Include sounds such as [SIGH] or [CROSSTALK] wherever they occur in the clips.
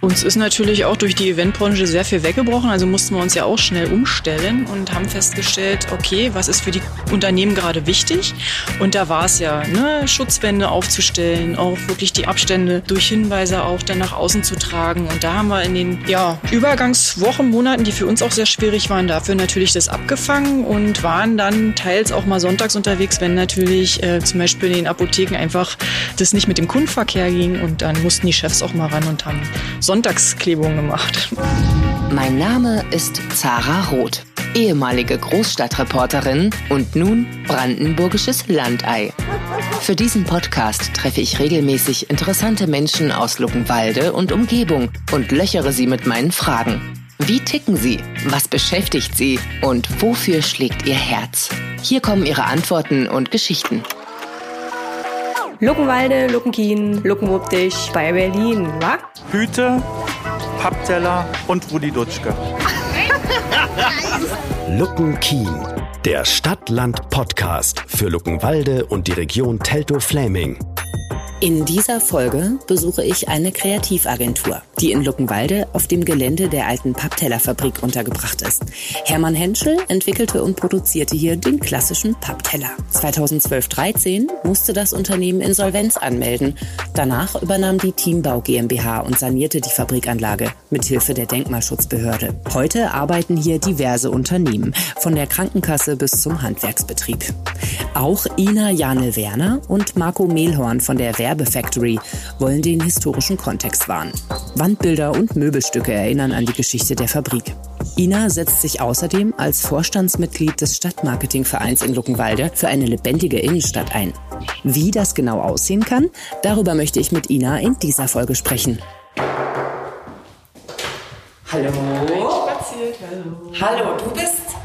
Uns ist natürlich auch durch die Eventbranche sehr viel weggebrochen, also mussten wir uns ja auch schnell umstellen und haben festgestellt, okay, was ist für die Unternehmen gerade wichtig? Und da war es ja, ne, Schutzwände aufzustellen, auch wirklich die Abstände durch Hinweise auch dann nach außen zu tragen. Und da haben wir in den ja, Übergangswochen, Monaten, die für uns auch sehr schwierig waren, dafür natürlich das abgefangen und waren dann teils auch mal sonntags unterwegs, wenn natürlich äh, zum Beispiel in den Apotheken einfach das nicht mit dem Kundenverkehr ging. Und dann mussten die Chefs auch mal ran und haben Sonntagsklebung gemacht. Mein Name ist Zara Roth, ehemalige Großstadtreporterin und nun brandenburgisches Landei. Für diesen Podcast treffe ich regelmäßig interessante Menschen aus Luckenwalde und Umgebung und löchere sie mit meinen Fragen. Wie ticken sie? Was beschäftigt sie? Und wofür schlägt ihr Herz? Hier kommen ihre Antworten und Geschichten. Luckenwalde, Luckenkien, Luckenwuppdich bei Berlin, wa? Hüte, Pappteller und Rudi Dutschke. Luckenkien, der Stadt-Land-Podcast für Luckenwalde und die Region Teltow-Fläming. In dieser Folge besuche ich eine Kreativagentur, die in Luckenwalde auf dem Gelände der alten Papptellerfabrik untergebracht ist. Hermann Henschel entwickelte und produzierte hier den klassischen Pappteller. 2012-13 musste das Unternehmen Insolvenz anmelden. Danach übernahm die Teambau GmbH und sanierte die Fabrikanlage mit Hilfe der Denkmalschutzbehörde. Heute arbeiten hier diverse Unternehmen, von der Krankenkasse bis zum Handwerksbetrieb. Auch Ina Janel Werner und Marco Mehlhorn von der Werbefactory wollen den historischen Kontext wahren. Wandbilder und Möbelstücke erinnern an die Geschichte der Fabrik. Ina setzt sich außerdem als Vorstandsmitglied des Stadtmarketingvereins in Luckenwalde für eine lebendige Innenstadt ein. Wie das genau aussehen kann, darüber möchte ich mit Ina in dieser Folge sprechen. Hallo. Hallo. Hallo, du bist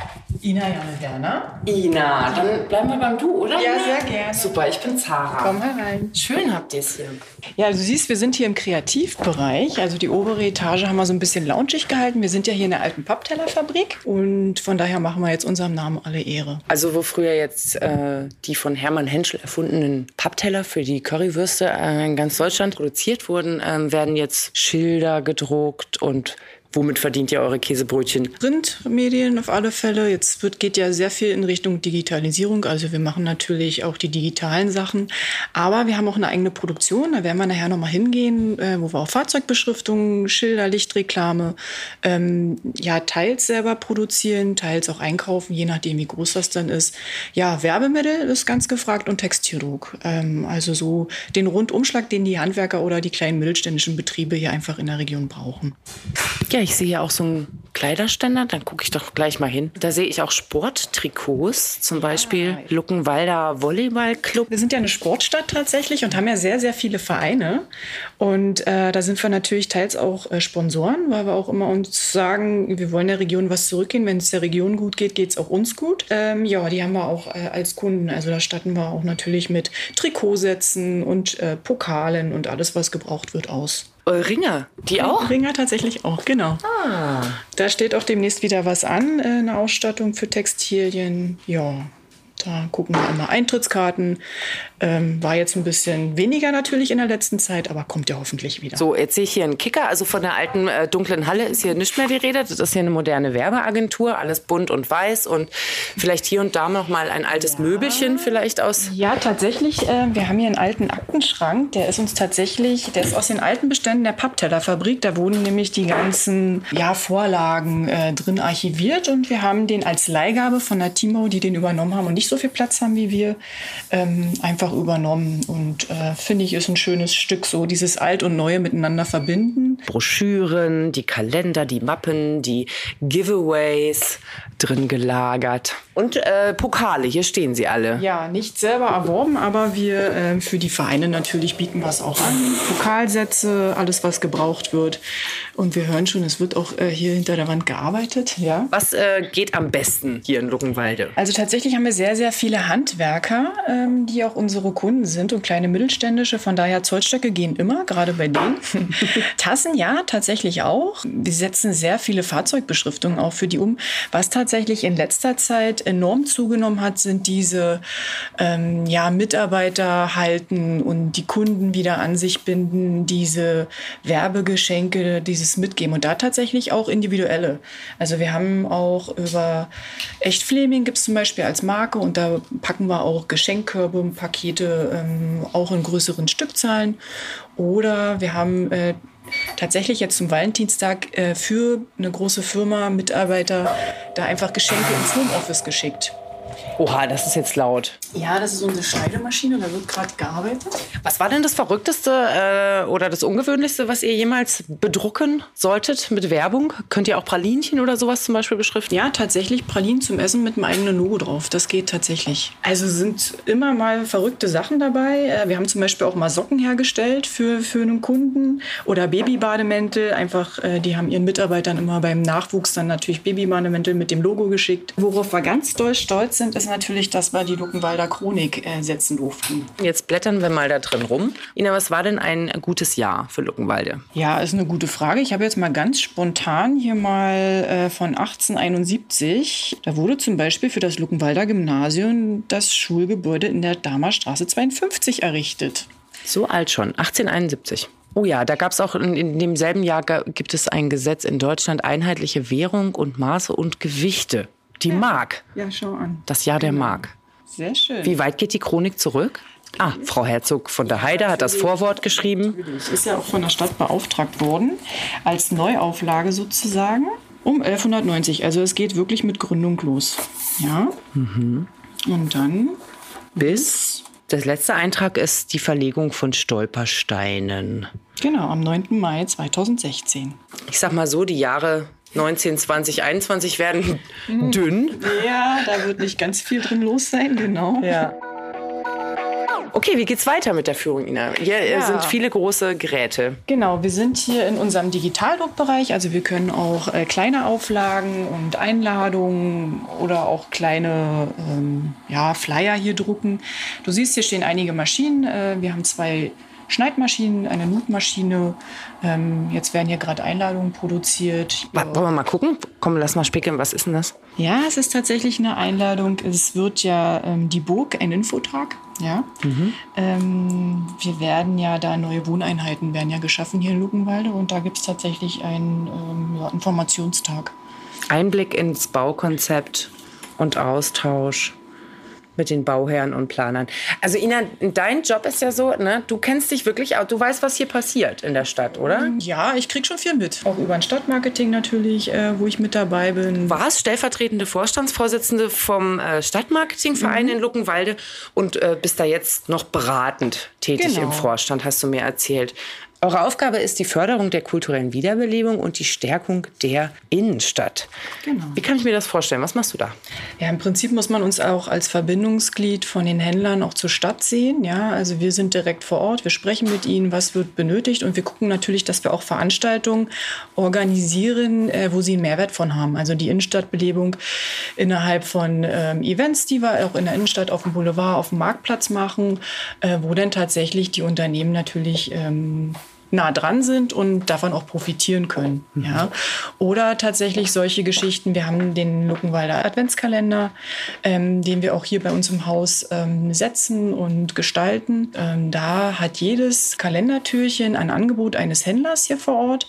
Ina Janne Werner. Ina. Dann bleiben wir beim Du, oder? Ja, sehr gerne. Super, ich bin Zara. Komm herein. Schön habt ihr es hier. Ja, du siehst, wir sind hier im Kreativbereich. Also die obere Etage haben wir so ein bisschen loungig gehalten. Wir sind ja hier in der alten Papptellerfabrik und von daher machen wir jetzt unserem Namen alle Ehre. Also wo früher jetzt äh, die von Hermann Henschel erfundenen Pappteller für die Currywürste äh, in ganz Deutschland produziert wurden, ähm, werden jetzt Schilder gedruckt und womit verdient ihr eure Käsebrötchen? Printmedien auf alle Fälle. Jetzt wird, geht ja sehr viel in Richtung Digitalisierung. Also wir machen natürlich auch die digitalen Sachen. Aber wir haben auch eine eigene Produktion. Da werden wir nachher nochmal hingehen, äh, wo wir auch Fahrzeugbeschriftungen, Schilder, Lichtreklame, ähm, ja, teils selber produzieren, teils auch einkaufen, je nachdem, wie groß das dann ist. Ja, Werbemittel ist ganz gefragt und Textildruck. Ähm, also so den Rundumschlag, den die Handwerker oder die kleinen mittelständischen Betriebe hier einfach in der Region brauchen. Ja, ich sehe hier auch so einen Kleiderständer, dann gucke ich doch gleich mal hin. Da sehe ich auch Sporttrikots, zum Beispiel Luckenwalder Volleyballclub. Wir sind ja eine Sportstadt tatsächlich und haben ja sehr, sehr viele Vereine. Und äh, da sind wir natürlich teils auch äh, Sponsoren, weil wir auch immer uns sagen, wir wollen der Region was zurückgehen. Wenn es der Region gut geht, geht es auch uns gut. Ähm, ja, die haben wir auch äh, als Kunden. Also da statten wir auch natürlich mit Trikotsätzen und äh, Pokalen und alles, was gebraucht wird, aus. Ringer, die auch? Ringer tatsächlich auch, genau. Ah. Da steht auch demnächst wieder was an, äh, eine Ausstattung für Textilien. Ja, da gucken wir einmal Eintrittskarten. Ähm, war jetzt ein bisschen weniger natürlich in der letzten Zeit, aber kommt ja hoffentlich wieder. So, jetzt sehe ich hier einen Kicker. Also von der alten äh, dunklen Halle ist hier nicht mehr die Rede. Das ist hier eine moderne Werbeagentur, alles bunt und weiß und vielleicht hier und da noch mal ein altes Möbelchen vielleicht aus. Ja, tatsächlich. Äh, wir haben hier einen alten Aktenschrank. Der ist uns tatsächlich, der ist aus den alten Beständen der Papptellerfabrik. Da wurden nämlich die ganzen ja, Vorlagen äh, drin archiviert und wir haben den als Leihgabe von der Timo, die den übernommen haben und nicht so viel Platz haben wie wir, ähm, einfach übernommen. Und äh, finde ich, ist ein schönes Stück, so dieses Alt und Neue miteinander verbinden. Broschüren, die Kalender, die Mappen, die Giveaways drin gelagert. Und äh, Pokale, hier stehen sie alle. Ja, nicht selber erworben, aber wir äh, für die Vereine natürlich bieten es auch an. Pokalsätze, alles, was gebraucht wird. Und wir hören schon, es wird auch äh, hier hinter der Wand gearbeitet. Ja. Was äh, geht am besten hier in Luckenwalde? Also tatsächlich haben wir sehr, sehr sehr viele Handwerker, ähm, die auch unsere Kunden sind und kleine mittelständische. Von daher Zollstöcke gehen immer, gerade bei denen. [LAUGHS] Tassen ja, tatsächlich auch. Wir setzen sehr viele Fahrzeugbeschriftungen auch für die um. Was tatsächlich in letzter Zeit enorm zugenommen hat, sind diese ähm, ja, Mitarbeiter halten und die Kunden wieder an sich binden, diese Werbegeschenke, dieses Mitgeben und da tatsächlich auch individuelle. Also wir haben auch über Echt Fleming gibt es zum Beispiel als Marke und da packen wir auch Geschenkkörbe, Pakete ähm, auch in größeren Stückzahlen. Oder wir haben äh, tatsächlich jetzt zum Valentinstag äh, für eine große Firma Mitarbeiter da einfach Geschenke ins Homeoffice geschickt. Oha, das ist jetzt laut. Ja, das ist unsere Schneidemaschine, da wird gerade gearbeitet. Was war denn das Verrückteste äh, oder das Ungewöhnlichste, was ihr jemals bedrucken solltet mit Werbung? Könnt ihr auch Pralinchen oder sowas zum Beispiel beschriften? Ja, tatsächlich Pralinen zum Essen mit einem eigenen Logo drauf. Das geht tatsächlich. Also sind immer mal verrückte Sachen dabei. Äh, wir haben zum Beispiel auch mal Socken hergestellt für, für einen Kunden oder Babybademäntel. Einfach, äh, die haben ihren Mitarbeitern immer beim Nachwuchs dann natürlich Babybademäntel mit dem Logo geschickt. Worauf wir ganz doll stolz sind, ist natürlich, dass wir die Luckenwalder Chronik äh, setzen durften. Jetzt blättern wir mal da drin rum. Ina, was war denn ein gutes Jahr für Luckenwalde? Ja, ist eine gute Frage. Ich habe jetzt mal ganz spontan hier mal äh, von 1871. Da wurde zum Beispiel für das Luckenwalder Gymnasium das Schulgebäude in der Damerstraße 52 errichtet. So alt schon, 1871. Oh ja, da gab es auch in, in, demselben Jahr gibt es ein Gesetz in Deutschland, einheitliche Währung und Maße und Gewichte. Die ja. Mark. Ja, schau an. Das Jahr der Mark. Sehr schön. Wie weit geht die Chronik zurück? Ah, Frau Herzog von der Heide hat das Vorwort geschrieben. Ist ja auch von der Stadt beauftragt worden, als Neuauflage sozusagen, um 1190. Also es geht wirklich mit Gründung los. Ja. Mhm. Und dann bis. Der letzte Eintrag ist die Verlegung von Stolpersteinen. Genau, am 9. Mai 2016. Ich sag mal so, die Jahre 19, 20, 21 werden dünn. Ja, da wird nicht ganz viel drin los sein, genau. Ja. Okay, wie geht's weiter mit der Führung, Ina? Hier ja. sind viele große Geräte. Genau, wir sind hier in unserem Digitaldruckbereich. Also wir können auch äh, kleine Auflagen und Einladungen oder auch kleine ähm, ja, Flyer hier drucken. Du siehst, hier stehen einige Maschinen. Äh, wir haben zwei Schneidmaschinen, eine Nutmaschine. Ähm, jetzt werden hier gerade Einladungen produziert. Wollen wir mal gucken? Komm, lass mal spickeln. Was ist denn das? Ja, es ist tatsächlich eine Einladung. Es wird ja ähm, die Burg, ein Infotag. Ja. Mhm. Ähm, wir werden ja da neue Wohneinheiten werden ja geschaffen hier in Luckenwalde und da gibt es tatsächlich einen ähm, ja, Informationstag. Einblick ins Baukonzept und Austausch mit den Bauherren und Planern. Also Ina, dein Job ist ja so, ne, du kennst dich wirklich auch, du weißt, was hier passiert in der Stadt, oder? Ja, ich krieg schon viel mit. Auch über ein Stadtmarketing natürlich, äh, wo ich mit dabei bin. Warst stellvertretende Vorstandsvorsitzende vom äh, Stadtmarketingverein mhm. in Luckenwalde und äh, bist da jetzt noch beratend tätig genau. im Vorstand, hast du mir erzählt. Eure Aufgabe ist die Förderung der kulturellen Wiederbelebung und die Stärkung der Innenstadt. Genau. Wie kann ich mir das vorstellen? Was machst du da? Ja, im Prinzip muss man uns auch als Verbindungsglied von den Händlern auch zur Stadt sehen. Ja, also wir sind direkt vor Ort, wir sprechen mit ihnen, was wird benötigt und wir gucken natürlich, dass wir auch Veranstaltungen organisieren, äh, wo sie einen Mehrwert von haben. Also die Innenstadtbelebung innerhalb von ähm, Events, die wir auch in der Innenstadt auf dem Boulevard, auf dem Marktplatz machen, äh, wo dann tatsächlich die Unternehmen natürlich ähm, nah dran sind und davon auch profitieren können. Mhm. Ja. Oder tatsächlich solche Geschichten. Wir haben den Luckenwalder Adventskalender, ähm, den wir auch hier bei uns im Haus ähm, setzen und gestalten. Ähm, da hat jedes Kalendertürchen ein Angebot eines Händlers hier vor Ort.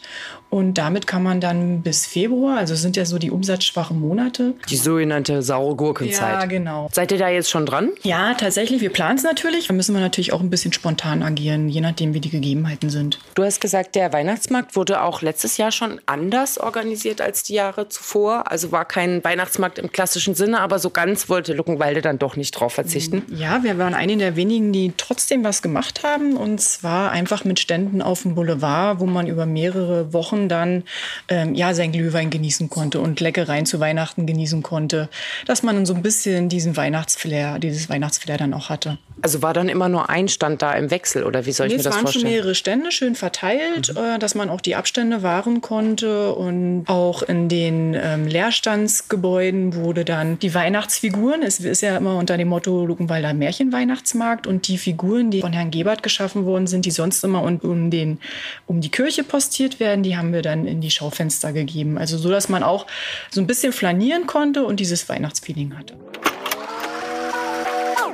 Und damit kann man dann bis Februar, also sind ja so die umsatzschwachen Monate. Die sogenannte saure Gurkenzeit. Ja, genau. Seid ihr da jetzt schon dran? Ja, tatsächlich. Wir planen es natürlich. Da müssen wir natürlich auch ein bisschen spontan agieren, je nachdem, wie die Gegebenheiten sind. Du hast gesagt, der Weihnachtsmarkt wurde auch letztes Jahr schon anders organisiert als die Jahre zuvor. Also war kein Weihnachtsmarkt im klassischen Sinne, aber so ganz wollte Luckenwalde dann doch nicht drauf verzichten. Ja, wir waren eine der wenigen, die trotzdem was gemacht haben. Und zwar einfach mit Ständen auf dem Boulevard, wo man über mehrere Wochen Wochen dann ähm, ja sein Glühwein genießen konnte und Leckereien zu Weihnachten genießen konnte, dass man so ein bisschen diesen Weihnachtsflair, dieses Weihnachtsflair dann auch hatte. Also war dann immer nur ein Stand da im Wechsel oder wie soll ich nee, mir das vorstellen? Es waren schon mehrere Stände, schön verteilt, mhm. äh, dass man auch die Abstände wahren konnte. Und auch in den ähm, Leerstandsgebäuden wurde dann die Weihnachtsfiguren, es ist ja immer unter dem Motto Luckenwalder Märchenweihnachtsmarkt und die Figuren, die von Herrn Gebert geschaffen worden sind, die sonst immer um, um, den, um die Kirche postiert werden, die haben wir dann in die Schaufenster gegeben. Also so, dass man auch so ein bisschen flanieren konnte und dieses Weihnachtsfeeling hatte.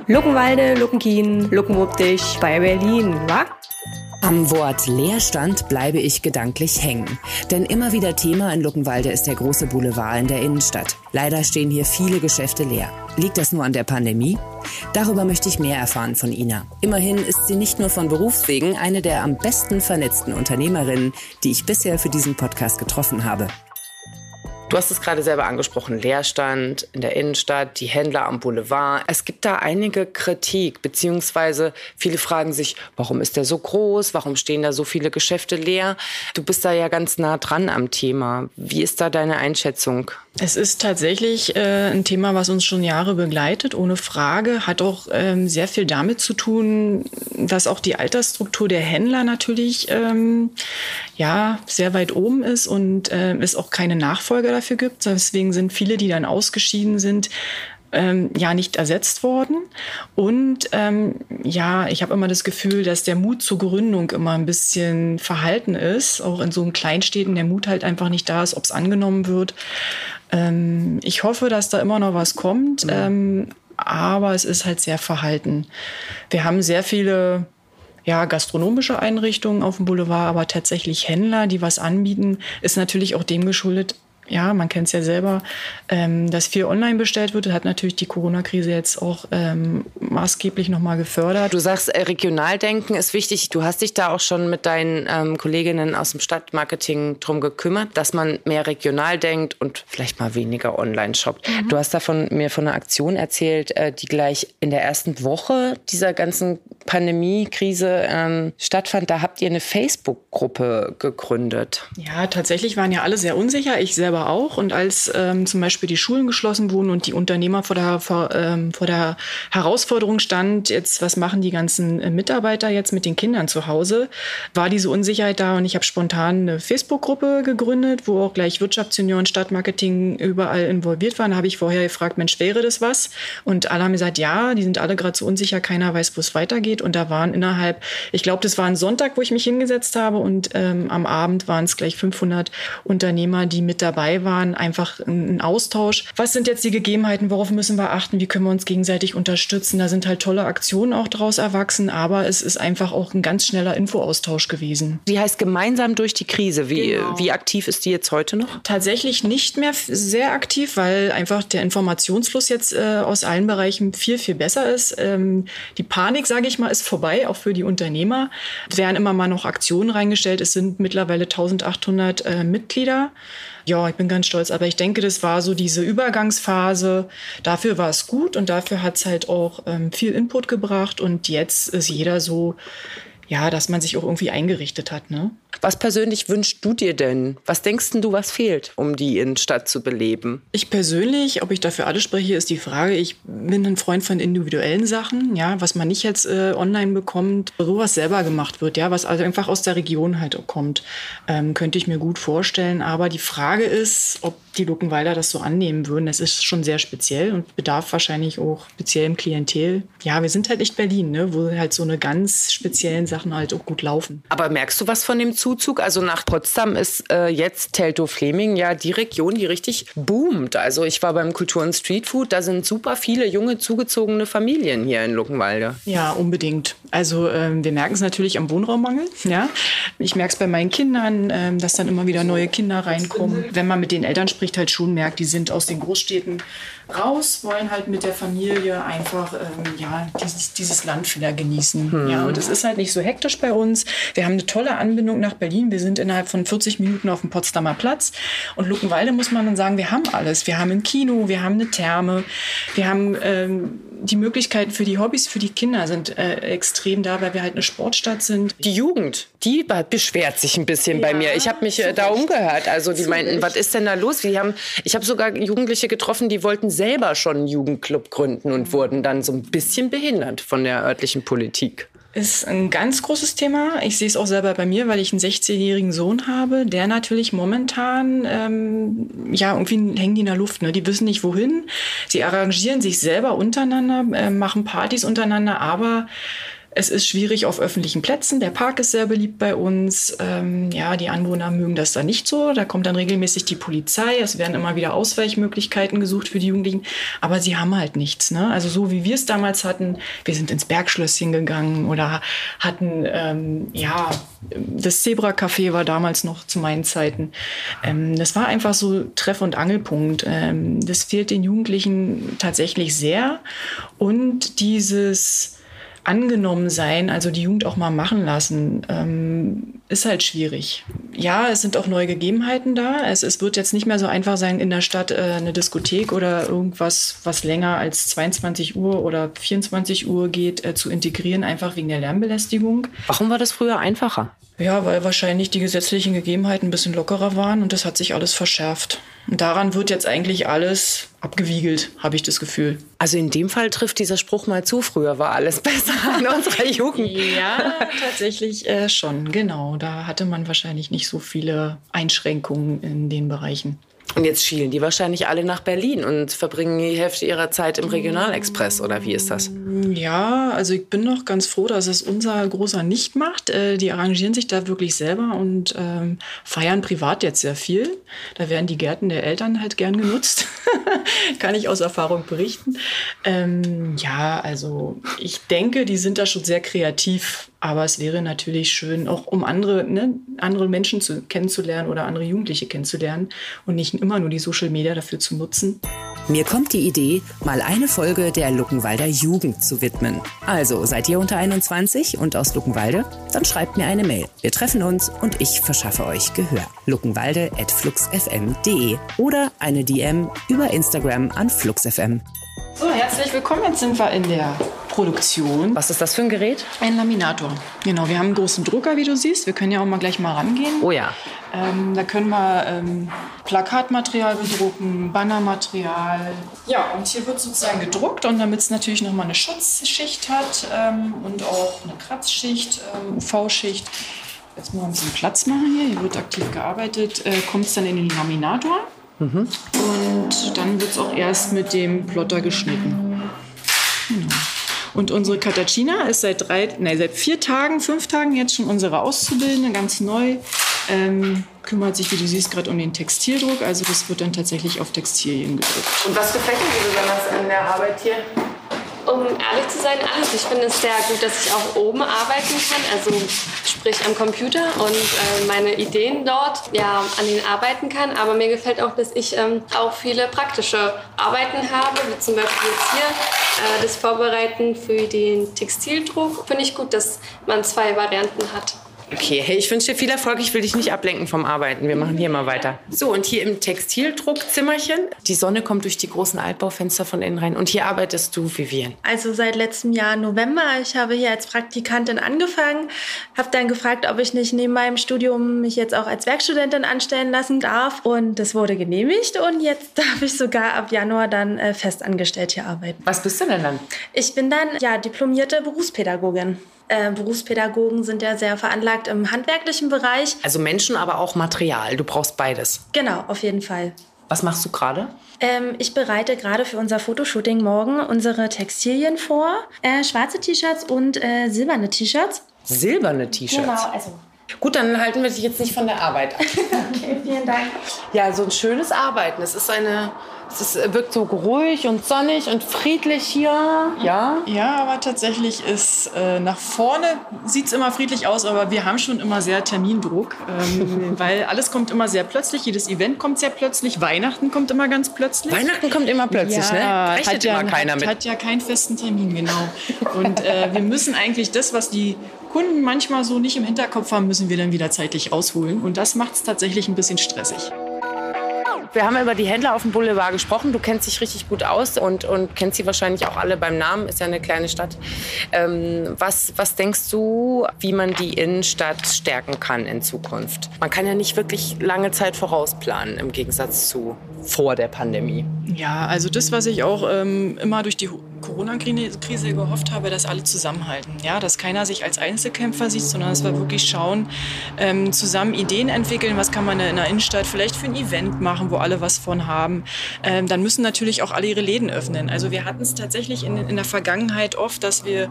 Luckenwalde, Luckenkien, Luckenwuppdich bei Berlin, wa? Am Wort Leerstand bleibe ich gedanklich hängen. Denn immer wieder Thema in Luckenwalde ist der große Boulevard in der Innenstadt. Leider stehen hier viele Geschäfte leer. Liegt das nur an der Pandemie? Darüber möchte ich mehr erfahren von Ina. Immerhin ist sie nicht nur von Berufswegen eine der am besten vernetzten Unternehmerinnen, die ich bisher für diesen Podcast getroffen habe. Du hast es gerade selber angesprochen, Leerstand in der Innenstadt, die Händler am Boulevard. Es gibt da einige Kritik, beziehungsweise viele fragen sich, warum ist der so groß? Warum stehen da so viele Geschäfte leer? Du bist da ja ganz nah dran am Thema. Wie ist da deine Einschätzung? Es ist tatsächlich äh, ein Thema, was uns schon Jahre begleitet, ohne Frage. Hat auch ähm, sehr viel damit zu tun, dass auch die Altersstruktur der Händler natürlich ähm, ja sehr weit oben ist und äh, es auch keine Nachfolger dafür gibt. Deswegen sind viele, die dann ausgeschieden sind, ähm, ja nicht ersetzt worden. Und ähm, ja, ich habe immer das Gefühl, dass der Mut zur Gründung immer ein bisschen verhalten ist. Auch in so einem Kleinstädten der Mut halt einfach nicht da ist, ob es angenommen wird. Ähm, ich hoffe, dass da immer noch was kommt. Ähm, aber es ist halt sehr verhalten. Wir haben sehr viele ja, gastronomische Einrichtungen auf dem Boulevard, aber tatsächlich Händler, die was anbieten, ist natürlich auch dem geschuldet, ja, man kennt es ja selber, ähm, dass viel online bestellt wird. Das hat natürlich die Corona-Krise jetzt auch ähm, maßgeblich nochmal gefördert. Du sagst, äh, Regionaldenken ist wichtig. Du hast dich da auch schon mit deinen ähm, Kolleginnen aus dem Stadtmarketing drum gekümmert, dass man mehr regional denkt und vielleicht mal weniger online shoppt. Mhm. Du hast davon mir von einer Aktion erzählt, äh, die gleich in der ersten Woche dieser ganzen Pandemie-Krise ähm, stattfand. Da habt ihr eine Facebook-Gruppe gegründet. Ja, tatsächlich waren ja alle sehr unsicher. Ich selber selber auch. Und als ähm, zum Beispiel die Schulen geschlossen wurden und die Unternehmer vor der, vor, ähm, vor der Herausforderung stand, jetzt was machen die ganzen äh, Mitarbeiter jetzt mit den Kindern zu Hause, war diese Unsicherheit da und ich habe spontan eine Facebook-Gruppe gegründet, wo auch gleich Wirtschaftsjunioren, Stadtmarketing überall involviert waren. Da habe ich vorher gefragt, Mensch, wäre das was? Und alle haben gesagt, ja, die sind alle gerade so unsicher, keiner weiß, wo es weitergeht. Und da waren innerhalb, ich glaube, das war ein Sonntag, wo ich mich hingesetzt habe und ähm, am Abend waren es gleich 500 Unternehmer, die mit dabei dabei waren, einfach ein Austausch. Was sind jetzt die Gegebenheiten? Worauf müssen wir achten? Wie können wir uns gegenseitig unterstützen? Da sind halt tolle Aktionen auch daraus erwachsen, aber es ist einfach auch ein ganz schneller Infoaustausch gewesen. Die heißt gemeinsam durch die Krise. Wie, genau. wie aktiv ist die jetzt heute noch? Tatsächlich nicht mehr sehr aktiv, weil einfach der Informationsfluss jetzt äh, aus allen Bereichen viel, viel besser ist. Ähm, die Panik, sage ich mal, ist vorbei, auch für die Unternehmer. Es werden immer mal noch Aktionen reingestellt. Es sind mittlerweile 1800 äh, Mitglieder. Ja, ich bin ganz stolz. Aber ich denke, das war so diese Übergangsphase. Dafür war es gut und dafür hat es halt auch ähm, viel Input gebracht. Und jetzt ist jeder so, ja, dass man sich auch irgendwie eingerichtet hat. Ne? Was persönlich wünschst du dir denn? Was denkst du, was fehlt, um die Innenstadt zu beleben? Ich persönlich, ob ich dafür alle spreche, ist die Frage. Ich bin ein Freund von individuellen Sachen, ja, was man nicht jetzt äh, online bekommt, sowas selber gemacht wird, ja, was also einfach aus der Region halt kommt, ähm, könnte ich mir gut vorstellen. Aber die Frage ist, ob die Luckenweiler das so annehmen würden. Das ist schon sehr speziell und bedarf wahrscheinlich auch speziellem Klientel. Ja, wir sind halt nicht Berlin, ne, wo halt so eine ganz speziellen Sachen halt auch gut laufen. Aber merkst du was von dem Zug? Zuzug. Also nach Potsdam ist äh, jetzt Teltow-Fleming ja die Region, die richtig boomt. Also ich war beim Kultur- und Streetfood, da sind super viele junge, zugezogene Familien hier in Luckenwalde. Ja, unbedingt. Also ähm, wir merken es natürlich am Wohnraummangel. Ja? Ich merke es bei meinen Kindern, ähm, dass dann immer wieder neue Kinder reinkommen. Wenn man mit den Eltern spricht, halt schon merkt, die sind aus den Großstädten raus, wollen halt mit der Familie einfach ähm, ja, dieses, dieses Land wieder genießen. Hm. Ja, und es ist halt nicht so hektisch bei uns. Wir haben eine tolle Anbindung nach Berlin. Wir sind innerhalb von 40 Minuten auf dem Potsdamer Platz. Und Luckenwalde muss man dann sagen, wir haben alles. Wir haben ein Kino, wir haben eine Therme, wir haben ähm, die Möglichkeiten für die Hobbys, für die Kinder sind äh, extrem da, weil wir halt eine Sportstadt sind. Die Jugend, die beschwert sich ein bisschen ja, bei mir. Ich habe mich äh, da umgehört. Also die meinten, was ist denn da los? Die haben, ich habe sogar Jugendliche getroffen, die wollten selber schon einen Jugendclub gründen und wurden dann so ein bisschen behindert von der örtlichen Politik. Ist ein ganz großes Thema. Ich sehe es auch selber bei mir, weil ich einen 16-jährigen Sohn habe, der natürlich momentan, ähm, ja, irgendwie hängen die in der Luft. Ne? Die wissen nicht wohin. Sie arrangieren sich selber untereinander, äh, machen Partys untereinander, aber es ist schwierig auf öffentlichen Plätzen. Der Park ist sehr beliebt bei uns. Ähm, ja, die Anwohner mögen das da nicht so. Da kommt dann regelmäßig die Polizei. Es werden immer wieder Ausweichmöglichkeiten gesucht für die Jugendlichen. Aber sie haben halt nichts. Ne? Also so wie wir es damals hatten. Wir sind ins Bergschlösschen gegangen oder hatten, ähm, ja, das Zebra-Café war damals noch zu meinen Zeiten. Ähm, das war einfach so Treff- und Angelpunkt. Ähm, das fehlt den Jugendlichen tatsächlich sehr. Und dieses angenommen sein, also die Jugend auch mal machen lassen, ähm, ist halt schwierig. Ja, es sind auch neue Gegebenheiten da. Es, es wird jetzt nicht mehr so einfach sein, in der Stadt äh, eine Diskothek oder irgendwas, was länger als 22 Uhr oder 24 Uhr geht, äh, zu integrieren, einfach wegen der Lärmbelästigung. Warum war das früher einfacher? Ja, weil wahrscheinlich die gesetzlichen Gegebenheiten ein bisschen lockerer waren und das hat sich alles verschärft. Und daran wird jetzt eigentlich alles abgewiegelt, habe ich das Gefühl. Also in dem Fall trifft dieser Spruch mal zu. Früher war alles [LAUGHS] besser in unserer Jugend. Ja, tatsächlich äh, schon, genau. Da hatte man wahrscheinlich nicht so viele Einschränkungen in den Bereichen. Und jetzt schielen die wahrscheinlich alle nach Berlin und verbringen die Hälfte ihrer Zeit im Regionalexpress, oder wie ist das? Ja, also ich bin noch ganz froh, dass es unser Großer nicht macht. Äh, die arrangieren sich da wirklich selber und ähm, feiern privat jetzt sehr viel. Da werden die Gärten der Eltern halt gern genutzt. [LAUGHS] Kann ich aus Erfahrung berichten. Ähm, ja, also ich denke, die sind da schon sehr kreativ aber es wäre natürlich schön, auch um andere, ne, andere Menschen zu, kennenzulernen oder andere Jugendliche kennenzulernen und nicht immer nur die Social Media dafür zu nutzen. Mir kommt die Idee, mal eine Folge der Luckenwalder Jugend zu widmen. Also, seid ihr unter 21 und aus Luckenwalde? Dann schreibt mir eine Mail. Wir treffen uns und ich verschaffe euch Gehör. luckenwalde.fluxfm.de oder eine DM über Instagram an fluxfm. So, herzlich willkommen. Jetzt sind wir in der Produktion. Was ist das für ein Gerät? Ein Laminator. Genau, wir haben einen großen Drucker, wie du siehst. Wir können ja auch mal gleich mal rangehen. Oh ja. Ähm, da können wir ähm, Plakatmaterial bedrucken, Bannermaterial. Ja, und hier wird sozusagen gedruckt und damit es natürlich nochmal eine Schutzschicht hat ähm, und auch eine Kratzschicht, ähm, UV-Schicht. Jetzt mal ein bisschen Platz machen hier. Hier wird aktiv gearbeitet. Äh, Kommt es dann in den Laminator. Mhm. Und dann wird es auch erst mit dem Plotter geschnitten. Genau. Und unsere Katachina ist seit drei, nein, seit vier Tagen, fünf Tagen jetzt schon unsere Auszubildende, ganz neu. Ähm, kümmert sich, wie du siehst, gerade um den Textildruck. Also das wird dann tatsächlich auf Textilien gedruckt. Und was gefällt dir besonders an der Arbeit hier? Um ehrlich zu sein, alles. Ich finde es sehr gut, dass ich auch oben arbeiten kann, also sprich am Computer und äh, meine Ideen dort ja, an denen arbeiten kann. Aber mir gefällt auch, dass ich ähm, auch viele praktische Arbeiten habe, wie zum Beispiel jetzt hier äh, das Vorbereiten für den Textildruck. Finde ich gut, dass man zwei Varianten hat. Okay, hey, ich wünsche dir viel Erfolg. Ich will dich nicht ablenken vom Arbeiten. Wir machen hier mal weiter. So, und hier im Textildruckzimmerchen. Die Sonne kommt durch die großen Altbaufenster von innen rein. Und hier arbeitest du, Vivian. Also seit letztem Jahr November. Ich habe hier als Praktikantin angefangen. Habe dann gefragt, ob ich nicht neben meinem Studium mich jetzt auch als Werkstudentin anstellen lassen darf. Und das wurde genehmigt. Und jetzt [LAUGHS] darf ich sogar ab Januar dann äh, festangestellt hier arbeiten. Was bist du denn dann? Ich bin dann ja diplomierte Berufspädagogin. Äh, Berufspädagogen sind ja sehr veranlagt im handwerklichen Bereich. Also Menschen, aber auch Material. Du brauchst beides. Genau, auf jeden Fall. Was machst du gerade? Ähm, ich bereite gerade für unser Fotoshooting morgen unsere Textilien vor. Äh, schwarze T-Shirts und äh, silberne T-Shirts. Silberne T-Shirts? Genau, also Gut, dann halten wir dich jetzt nicht von der Arbeit ab. [LAUGHS] okay, vielen Dank. Ja, so ein schönes Arbeiten. Es ist eine, es ist, wirkt so ruhig und sonnig und friedlich hier. Ja? Ja, aber tatsächlich ist äh, nach vorne sieht es immer friedlich aus, aber wir haben schon immer sehr Termindruck, ähm, [LAUGHS] weil alles kommt immer sehr plötzlich. Jedes Event kommt sehr plötzlich. Weihnachten kommt immer ganz plötzlich. Weihnachten kommt immer plötzlich, ja, ne? Rechnet hat ja, immer keiner hat, mit. Hat ja keinen festen Termin, genau. Und äh, wir müssen eigentlich das, was die Kunden manchmal so nicht im Hinterkopf haben, müssen wir dann wieder zeitlich rausholen. Und das macht es tatsächlich ein bisschen stressig. Wir haben über die Händler auf dem Boulevard gesprochen. Du kennst dich richtig gut aus und, und kennst sie wahrscheinlich auch alle beim Namen. Ist ja eine kleine Stadt. Ähm, was, was denkst du, wie man die Innenstadt stärken kann in Zukunft? Man kann ja nicht wirklich lange Zeit vorausplanen im Gegensatz zu vor der Pandemie. Ja, also das, was ich auch ähm, immer durch die Corona-Krise gehofft habe, dass alle zusammenhalten. Ja, dass keiner sich als Einzelkämpfer sieht, sondern dass wir wirklich schauen, ähm, zusammen Ideen entwickeln, was kann man in der Innenstadt vielleicht für ein Event machen, wo alle was von haben. Ähm, dann müssen natürlich auch alle ihre Läden öffnen. Also wir hatten es tatsächlich in, in der Vergangenheit oft, dass wir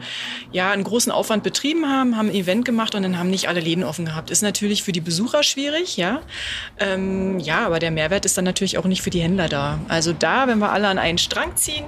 ja einen großen Aufwand betrieben haben, haben ein Event gemacht und dann haben nicht alle Läden offen gehabt. Ist natürlich für die Besucher schwierig, ja. Ähm, ja, aber der Mehrwert ist dann natürlich auch nicht für die Händler da. Also da, wenn wir alle an einen Strang ziehen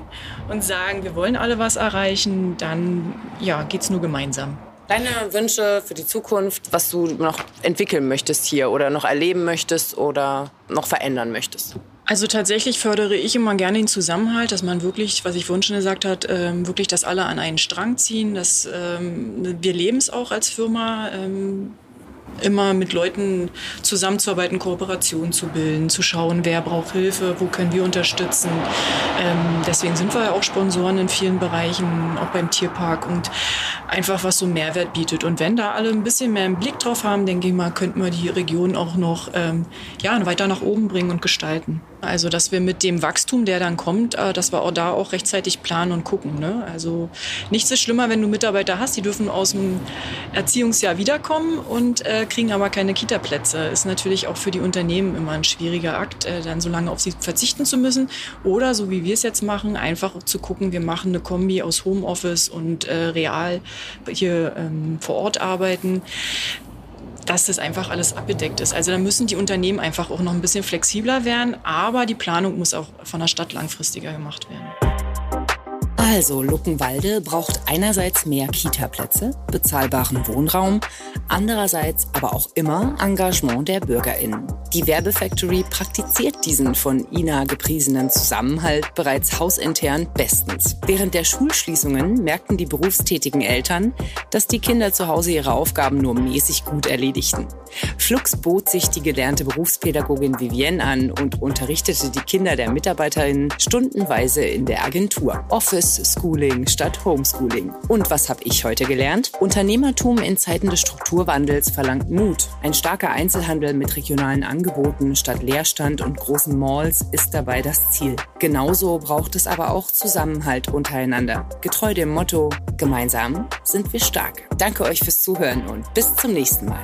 und sagen, wir wollen alle was erreichen, dann ja, geht es nur gemeinsam. Deine Wünsche für die Zukunft, was du noch entwickeln möchtest hier oder noch erleben möchtest oder noch verändern möchtest? Also tatsächlich fördere ich immer gerne den Zusammenhalt, dass man wirklich, was ich vorhin schon gesagt habe, ähm, wirklich, dass alle an einen Strang ziehen, dass ähm, wir leben es auch als Firma. Immer mit Leuten zusammenzuarbeiten, Kooperationen zu bilden, zu schauen, wer braucht Hilfe, wo können wir unterstützen. Ähm, deswegen sind wir ja auch Sponsoren in vielen Bereichen, auch beim Tierpark und einfach was so Mehrwert bietet. Und wenn da alle ein bisschen mehr einen Blick drauf haben, denke ich mal, könnten wir die Region auch noch ähm, ja, weiter nach oben bringen und gestalten. Also, dass wir mit dem Wachstum, der dann kommt, äh, dass wir auch da auch rechtzeitig planen und gucken. Ne? Also, nichts ist schlimmer, wenn du Mitarbeiter hast, die dürfen aus dem Erziehungsjahr wiederkommen und äh, kriegen aber keine Kita-Plätze. Ist natürlich auch für die Unternehmen immer ein schwieriger Akt, äh, dann so lange auf sie verzichten zu müssen. Oder, so wie wir es jetzt machen, einfach zu gucken, wir machen eine Kombi aus Homeoffice und äh, real hier ähm, vor Ort arbeiten dass das einfach alles abgedeckt ist. Also da müssen die Unternehmen einfach auch noch ein bisschen flexibler werden, aber die Planung muss auch von der Stadt langfristiger gemacht werden. Also, Luckenwalde braucht einerseits mehr Kita-Plätze, bezahlbaren Wohnraum, andererseits aber auch immer Engagement der BürgerInnen. Die Werbefactory praktiziert diesen von Ina gepriesenen Zusammenhalt bereits hausintern bestens. Während der Schulschließungen merkten die berufstätigen Eltern, dass die Kinder zu Hause ihre Aufgaben nur mäßig gut erledigten. Flux bot sich die gelernte Berufspädagogin Vivienne an und unterrichtete die Kinder der MitarbeiterInnen stundenweise in der Agentur. Office Schooling statt Homeschooling. Und was habe ich heute gelernt? Unternehmertum in Zeiten des Strukturwandels verlangt Mut. Ein starker Einzelhandel mit regionalen Angeboten statt Leerstand und großen Malls ist dabei das Ziel. Genauso braucht es aber auch Zusammenhalt untereinander. Getreu dem Motto, gemeinsam sind wir stark. Danke euch fürs Zuhören und bis zum nächsten Mal.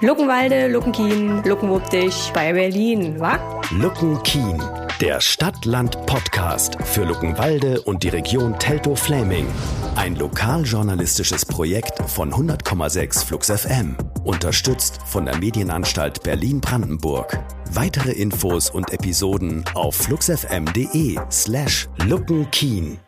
Luckenwalde, Luckenkien, Luckenwuppdich bei Berlin, wa? Luckenkien der Stadtland-Podcast für Luckenwalde und die Region Teltow-Fläming. Ein lokaljournalistisches Projekt von 100,6 Flux FM. Unterstützt von der Medienanstalt Berlin-Brandenburg. Weitere Infos und Episoden auf fluxfm.de slash luckenkeen.